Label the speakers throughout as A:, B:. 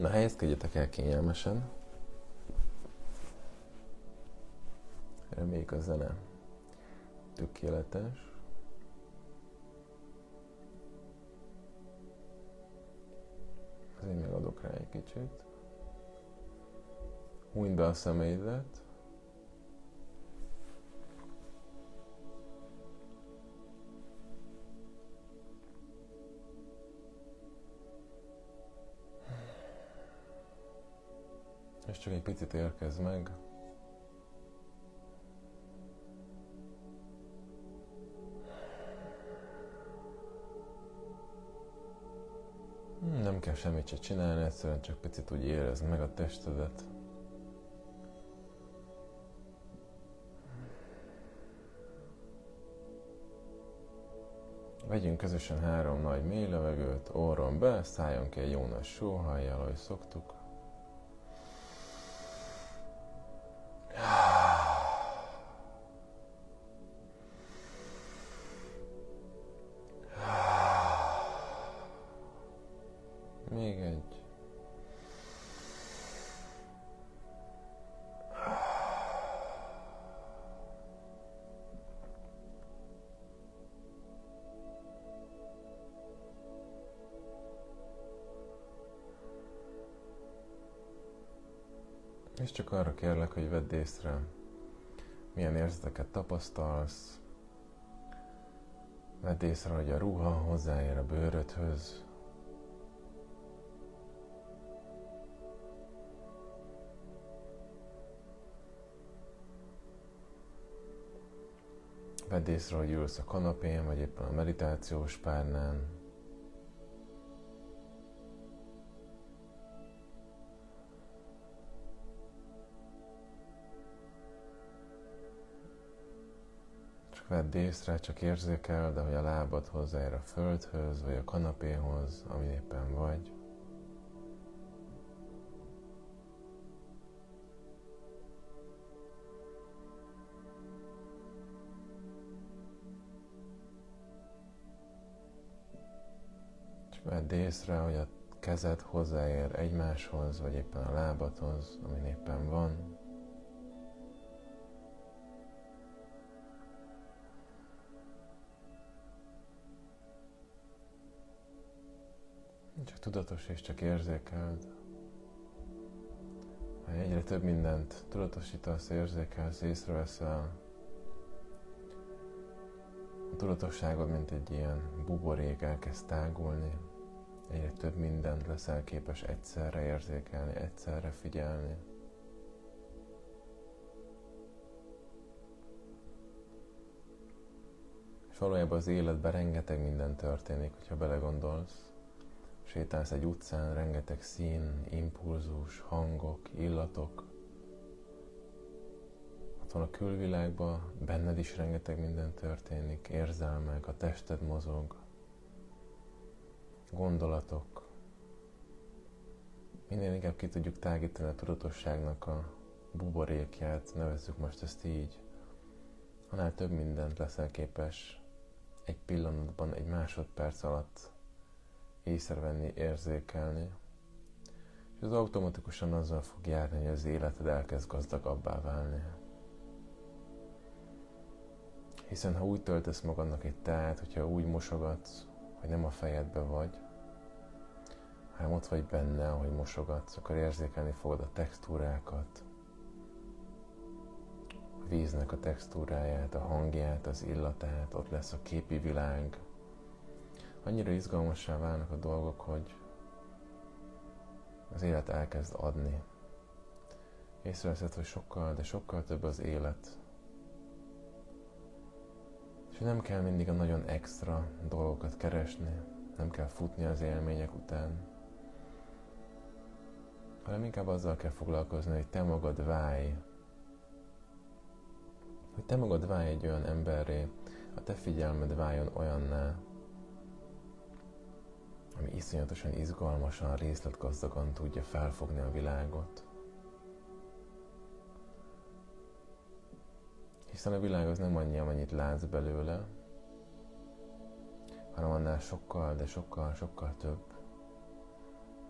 A: Na helyezkedjetek el kényelmesen. Reméljük a zene tökéletes. Azért még adok rá egy kicsit. Hújnd be a szemeidet. És csak egy picit érkezz meg. Nem kell semmit se csinálni, egyszerűen csak picit úgy érezd meg a testedet. Vegyünk közösen három nagy mély levegőt, orron be, szálljon ki egy jó sóhajjal, ahogy szoktuk. És csak arra kérlek, hogy vedd észre, milyen érzeteket tapasztalsz. Vedd észre, hogy a ruha hozzáér a bőrödhöz, Vedd észre, hogy ülsz a kanapén, vagy éppen a meditációs párnán. Vedd észre, csak érzékel, de hogy a lábad hozzáér a földhöz, vagy a kanapéhoz, ami éppen vagy. Vedd észre, hogy a kezed hozzáér egymáshoz, vagy éppen a lábadhoz, ami éppen van. Csak tudatos és csak érzékeld. Ha egyre több mindent tudatosítasz, érzékelsz, észreveszel, a tudatosságod, mint egy ilyen buborék elkezd tágulni, egyre több mindent leszel képes egyszerre érzékelni, egyszerre figyelni. És valójában az életben rengeteg minden történik, hogyha belegondolsz. Sétálsz egy utcán, rengeteg szín, impulzus, hangok, illatok. Ott van a külvilágban, benned is rengeteg minden történik, érzelmek, a tested mozog, gondolatok. Minél inkább ki tudjuk tágítani a tudatosságnak a buborékját, nevezzük most ezt így, annál több mindent leszel képes egy pillanatban, egy másodperc alatt észrevenni, érzékelni. És az automatikusan azzal fog járni, hogy az életed elkezd gazdagabbá válni. Hiszen ha úgy töltesz magadnak egy teát, hogyha úgy mosogatsz, hogy nem a fejedbe vagy, hanem ott vagy benne, ahogy mosogatsz, akkor érzékelni fogod a textúrákat, a víznek a textúráját, a hangját, az illatát, ott lesz a képi világ. Annyira izgalmassá válnak a dolgok, hogy az élet elkezd adni. Észreveszed, hogy sokkal, de sokkal több az élet, és nem kell mindig a nagyon extra dolgokat keresni, nem kell futni az élmények után, hanem inkább azzal kell foglalkozni, hogy te magad válj, hogy te magad válj egy olyan emberré, a te figyelmed váljon olyanná, ami iszonyatosan izgalmasan, részletgazdagan tudja felfogni a világot. Hiszen a világ az nem annyi, amennyit látsz belőle, hanem annál sokkal, de sokkal, sokkal több.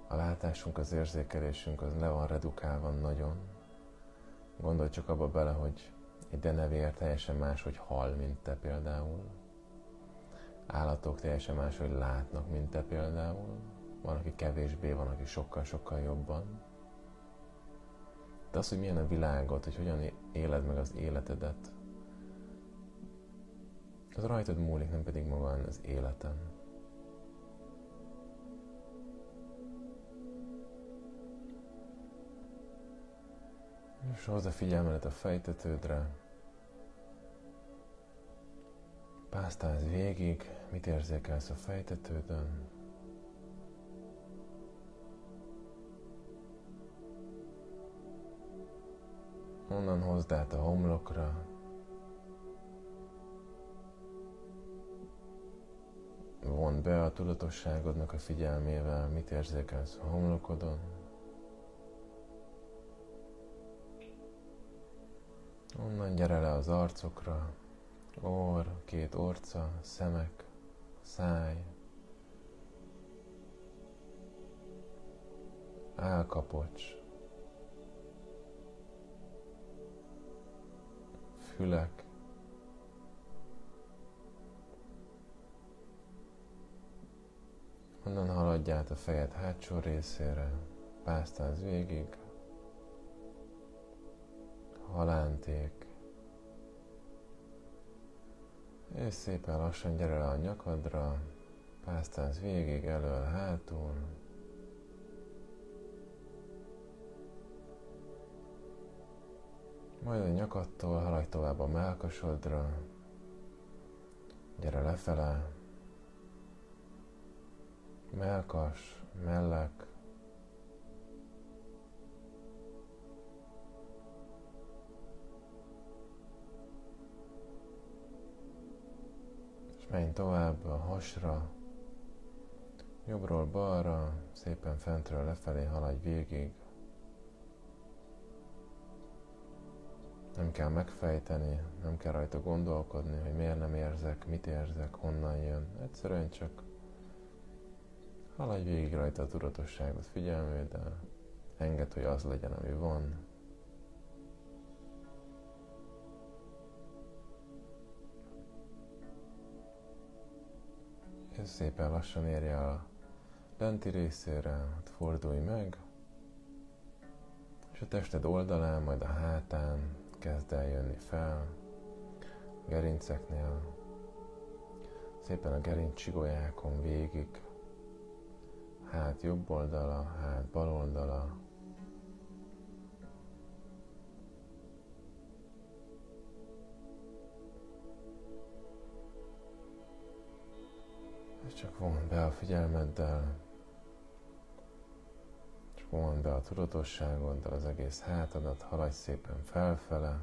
A: a látásunk, az érzékelésünk az le van redukálva nagyon. Gondolj csak abba bele, hogy egy denevér teljesen más, hogy hal, mint te például. Állatok teljesen más, hogy látnak, mint te például. Van, aki kevésbé, van, aki sokkal-sokkal jobban. De az, hogy milyen a világot, hogy hogyan éled meg az életedet, az rajtad múlik, nem pedig magán az életen. És hozd a figyelmedet a fejtetődre. Pásztáz végig, mit érzékelsz a fejtetődön. Onnan hozd át a homlokra. Vond be a tudatosságodnak a figyelmével, mit érzékelsz a homlokodon. Onnan gyere le az arcokra, orr, két orca, szemek, száj, állkapocs, fülek, Onnan haladj át a fejed hátsó részére, pásztáz végig, halánték, és szépen lassan gyere le a nyakadra, pásztáz végig, elől, hátul, Majd a nyakadtól haladj tovább a melkasodra, gyere lefele, melkas, mellek, menj tovább a hasra, jobbról balra, szépen fentről lefelé haladj végig, Nem kell megfejteni, nem kell rajta gondolkodni, hogy miért nem érzek, mit érzek, honnan jön. Egyszerűen csak haladj végig rajta a tudatosságot, figyelméddel, enged, hogy az legyen, ami van. És szépen lassan érje a lenti részére, hát fordulj meg, és a tested oldalán, majd a hátán kezd el jönni fel, gerinceknél, szépen a gerinc csigolyákon végig, hát jobb oldala, hát bal oldala, csak von be a figyelmeddel, Mondd be a tudatosságoddal az egész hátadat, haladj szépen felfele.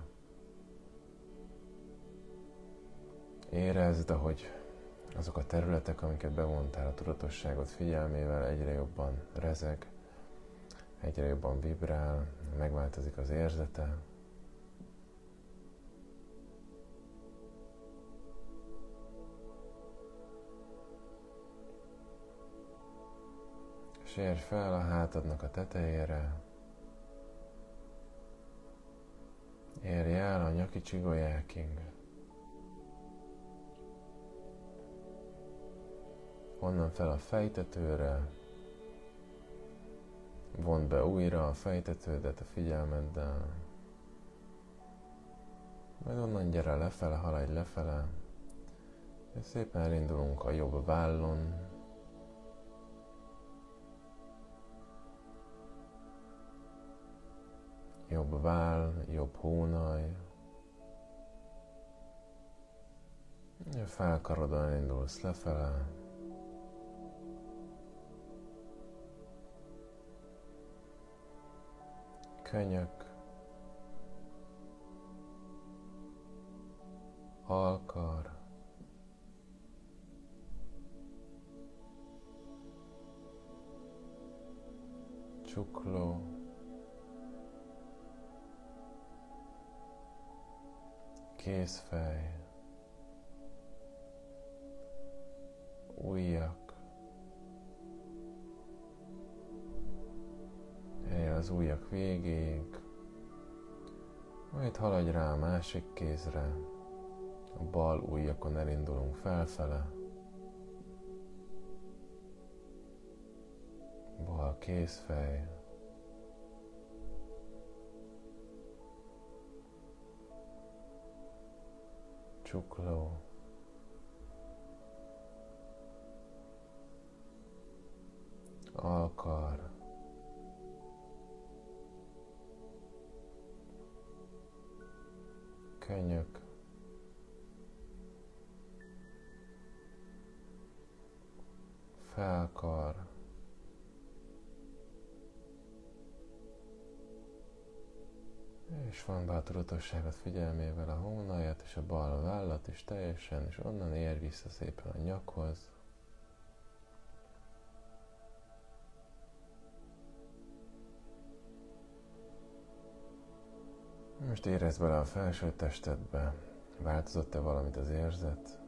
A: Érezd, ahogy azok a területek, amiket bevontál a tudatosságot figyelmével, egyre jobban rezeg, egyre jobban vibrál, megváltozik az érzete. Érj fel a hátadnak a tetejére, érj el a nyaki csigolyákig, onnan fel a fejtetőre, vond be újra a fejtetődet a figyelmeddel, majd onnan gyere lefele, haladj lefele, és szépen elindulunk a jobb vállon, jobb váll, jobb hónaj. Felkarodon elindulsz lefele. Könyök. Alkar. Csukló. Kézfej, ujjak, az ujjak végéig, majd haladj rá a másik kézre, a bal ujjakon elindulunk felfele, bal kézfej, csukló, alkar, könyök, felkar, és van bátoratosságot figyelmével a hónaját és a bal vállat is teljesen, és onnan ér vissza szépen a nyakhoz. Most érezd bele a felső testedbe, változott-e valamit az érzet?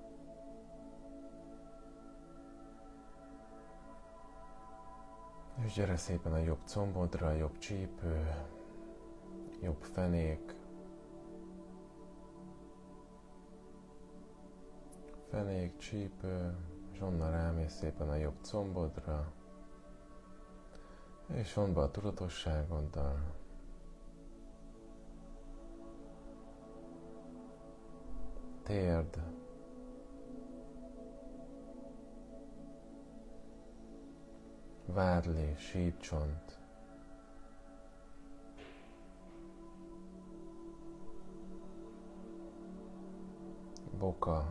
A: És gyere szépen a jobb combodra, a jobb csípő, jobb fenék, fenék, csípő, és onnan rámész szépen a jobb combodra, és onnan a tudatosságoddal. térd. Vádli, sípcsont. Boka.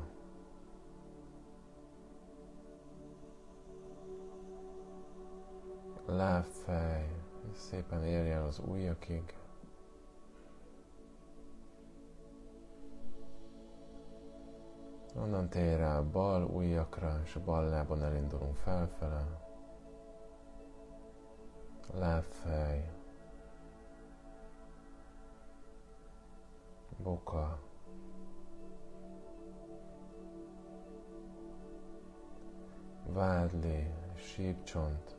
A: Lábfej, szépen érj el az ujjakig. Onnan térj rá a bal ujjakra, és a bal lábon elindulunk felfele. Lábfej. Boka. Vádli, sípcsont.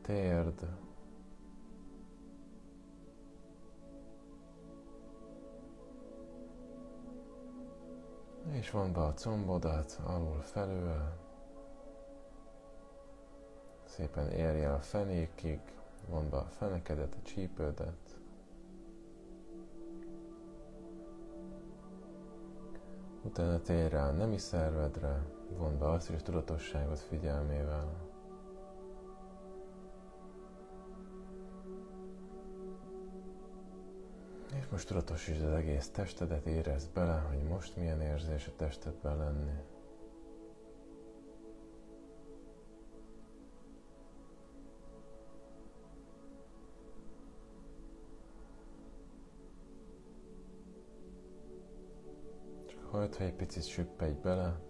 A: Térd. És van be a combodat alul felül. Szépen érj el a fenékig, von be a fenekedet, a csípődet. Utána térj rá a nemi szervedre, von be azt is tudatosságot figyelmével. És most tudatosítsd az egész testedet, érezd bele, hogy most milyen érzés a testedben lenni. Hagyd, hogy egy picit süppedj bele,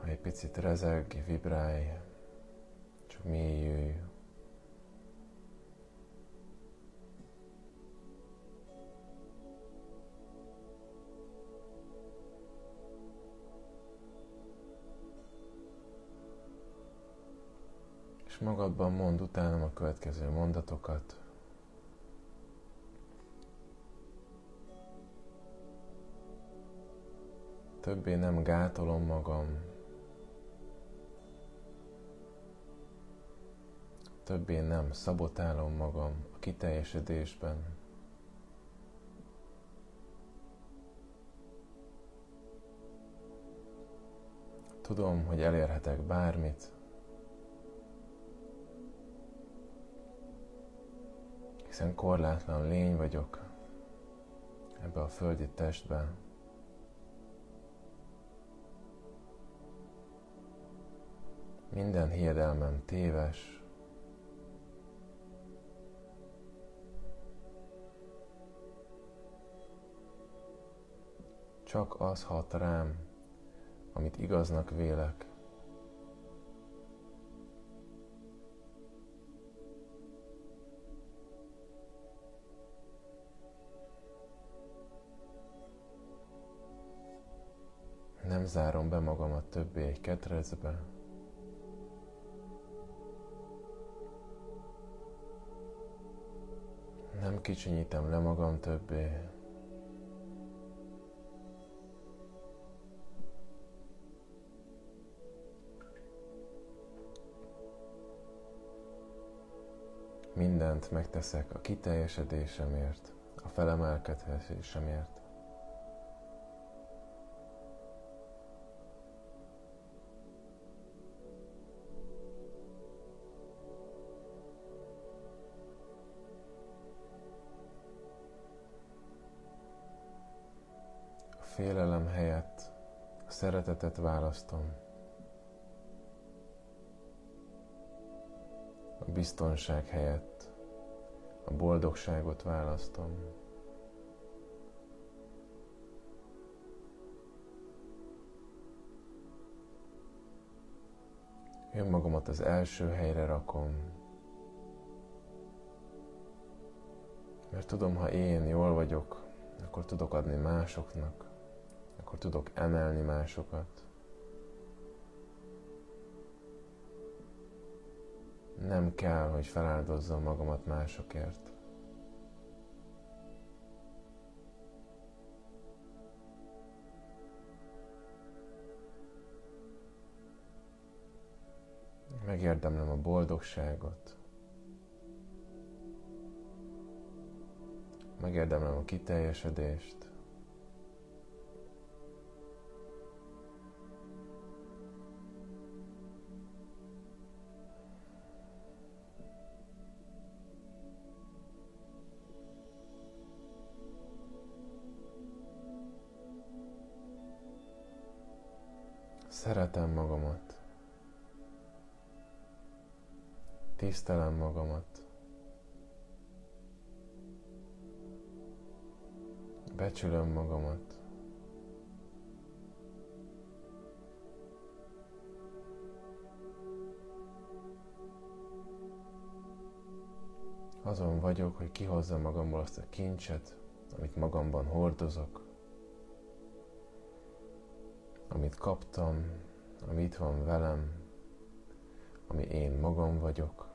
A: ha egy picit rezeg, vibrálj, csak mélyülj, és magadban mond utánam a következő mondatokat. Többé nem gátolom magam, többé nem szabotálom magam a kiteljesedésben. Tudom, hogy elérhetek bármit, hiszen korlátlan lény vagyok ebbe a földi testbe. Minden hiedelmem téves, csak az hat rám, amit igaznak vélek. nem zárom be magamat többé egy ketrecbe. Kicsinyítem le magam többé. Mindent megteszek a kiteljesedésemért, a felemelkedésemért. Helyett a szeretetet választom. A biztonság helyett a boldogságot választom. Önmagamat az első helyre rakom, mert tudom, ha én jól vagyok, akkor tudok adni másoknak akkor tudok emelni másokat. Nem kell, hogy feláldozzam magamat másokért. Megérdemlem a boldogságot. Megérdemlem a kiteljesedést. Szeretem magamat. Tisztelem magamat. Becsülöm magamat. Azon vagyok, hogy kihozzam magamból azt a kincset, amit magamban hordozok, amit kaptam, ami itt van velem, ami én magam vagyok.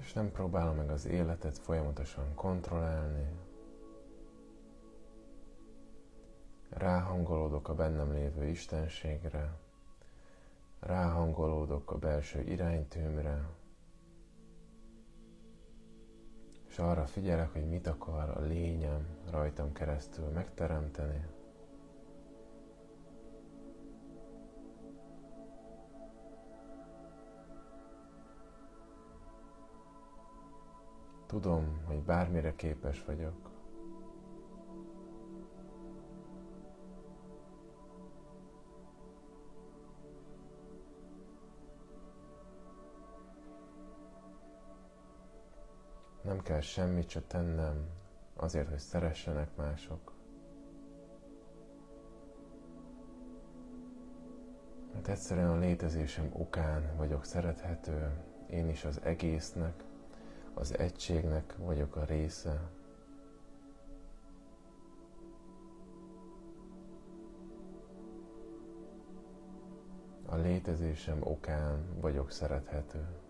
A: És nem próbálom meg az életet folyamatosan kontrollálni, ráhangolódok a bennem lévő istenségre, ráhangolódok a belső iránytűmre, és arra figyelek, hogy mit akar a lényem rajtam keresztül megteremteni. Tudom, hogy bármire képes vagyok. Nem kell semmit se tennem azért, hogy szeressenek mások. Mert egyszerűen a létezésem okán vagyok szerethető, én is az egésznek, az egységnek vagyok a része. A létezésem okán vagyok szerethető.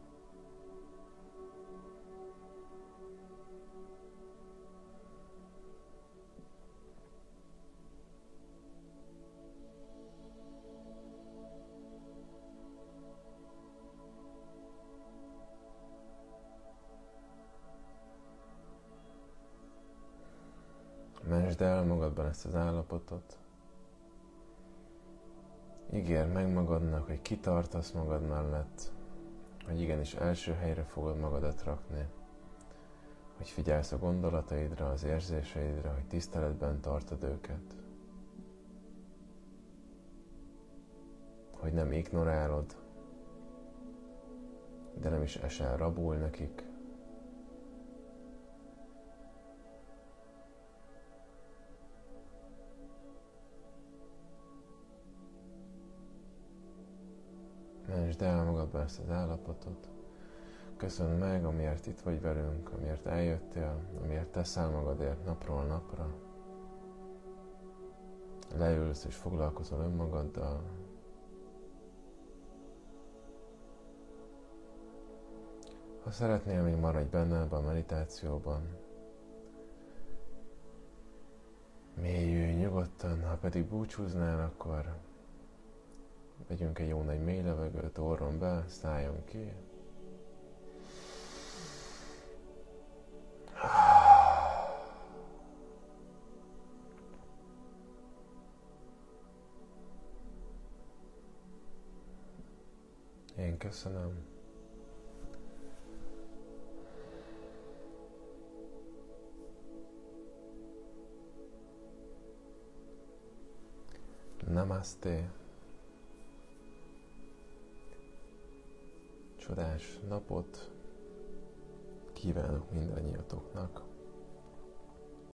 A: Mentsd el magadban ezt az állapotot. Ígér meg magadnak, hogy kitartasz magad mellett, hogy igenis első helyre fogod magadat rakni, hogy figyelsz a gondolataidra, az érzéseidre, hogy tiszteletben tartod őket, hogy nem ignorálod, de nem is esel rabul nekik, Ismersd el magadban ezt az állapotot. Köszönöm meg, amiért itt vagy velünk, amiért eljöttél, amiért teszel magadért napról napra. Leülsz és foglalkozol önmagaddal. Ha szeretnél, még maradj benne ebben a meditációban. Mélyülj nyugodtan, ha pedig búcsúznál, akkor vegyünk egy jó nagy mély levegőt, orron be, szálljon ki. Én köszönöm. Namaste. Csodás napot kívánok mindannyiatoknak.